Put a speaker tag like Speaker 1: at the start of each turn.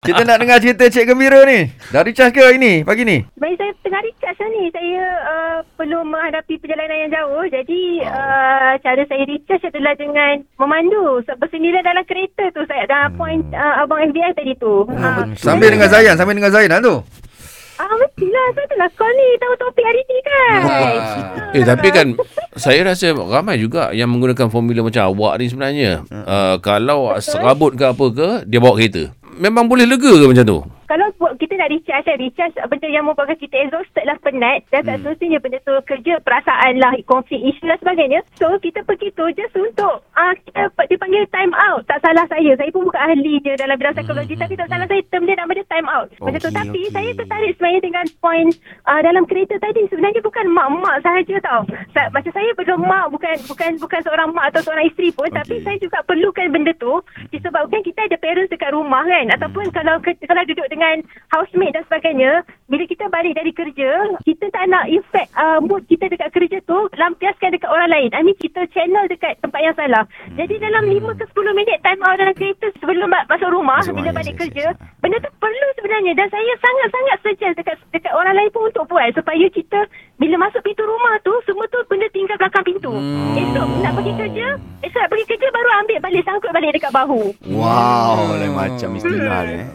Speaker 1: Kita nak dengar cerita Cik Gembira ni. Dah recharge ke hari ni? Pagi ni?
Speaker 2: Baik saya tengah recharge ni. Saya uh, perlu menghadapi perjalanan yang jauh. Jadi uh, cara saya recharge adalah dengan memandu. So, bersendirian dalam kereta tu saya dalam point uh, Abang FBI tadi tu. Uh,
Speaker 1: Sambil dengan Zayan. Sambil dengan Zayan tu.
Speaker 2: Ah mestilah saya telah call ni tahu topik hari ni kan.
Speaker 3: Eh tapi kan saya rasa ramai juga yang menggunakan formula macam awak ni sebenarnya. Uh, kalau serabut ke apa ke, dia bawa kereta. Memang boleh lega ke macam tu?
Speaker 2: Kalau kita nak recharge kan, recharge benda yang membuatkan kita exhausted lah, penat. Dan tak semestinya benda tu kerja, perasaan lah, konflik, isu dan sebagainya. So, kita pergi tu just untuk, uh, kita dipanggil time out. Tak salah saya. Saya pun bukan ahli je dalam bidang psikologi. Tapi tak salah saya, term dia nama dia time out. Macam tu.
Speaker 3: Okey,
Speaker 2: Tapi
Speaker 3: okey.
Speaker 2: saya tertarik sebenarnya dengan point uh, dalam kereta tadi. Sebenarnya bukan mak-mak sahaja tau. Sa- macam saya belum mak, bukan bukan bukan seorang mak atau seorang isteri pun. Tapi saya juga perlukan benda tu disebabkan kita ada parents dekat rumah kan. Ataupun kalau ke- kalau duduk dengan housemate dan sebagainya, bila kita balik dari kerja, kita tak nak effect uh, mood kita dekat kerja tu lampiaskan dekat orang lain. I mean kita channel dekat tempat yang salah. Jadi dalam 5 ke 10 minit time out dalam kereta sebelum ma- masuk rumah,
Speaker 3: Masuk
Speaker 2: bila balik
Speaker 3: yes, yes,
Speaker 2: kerja,
Speaker 3: yes.
Speaker 2: benda tu perlu sebenarnya dan saya sangat-sangat suggest dekat dekat orang lain pun untuk buat supaya kita bila masuk pintu rumah tu semua tu benda tinggal belakang pintu.
Speaker 3: Hmm.
Speaker 2: Esok nak pergi kerja, esok nak pergi kerja baru ambil balik sangkut balik dekat bahu.
Speaker 4: Wow, lain macam istilah dia. eh.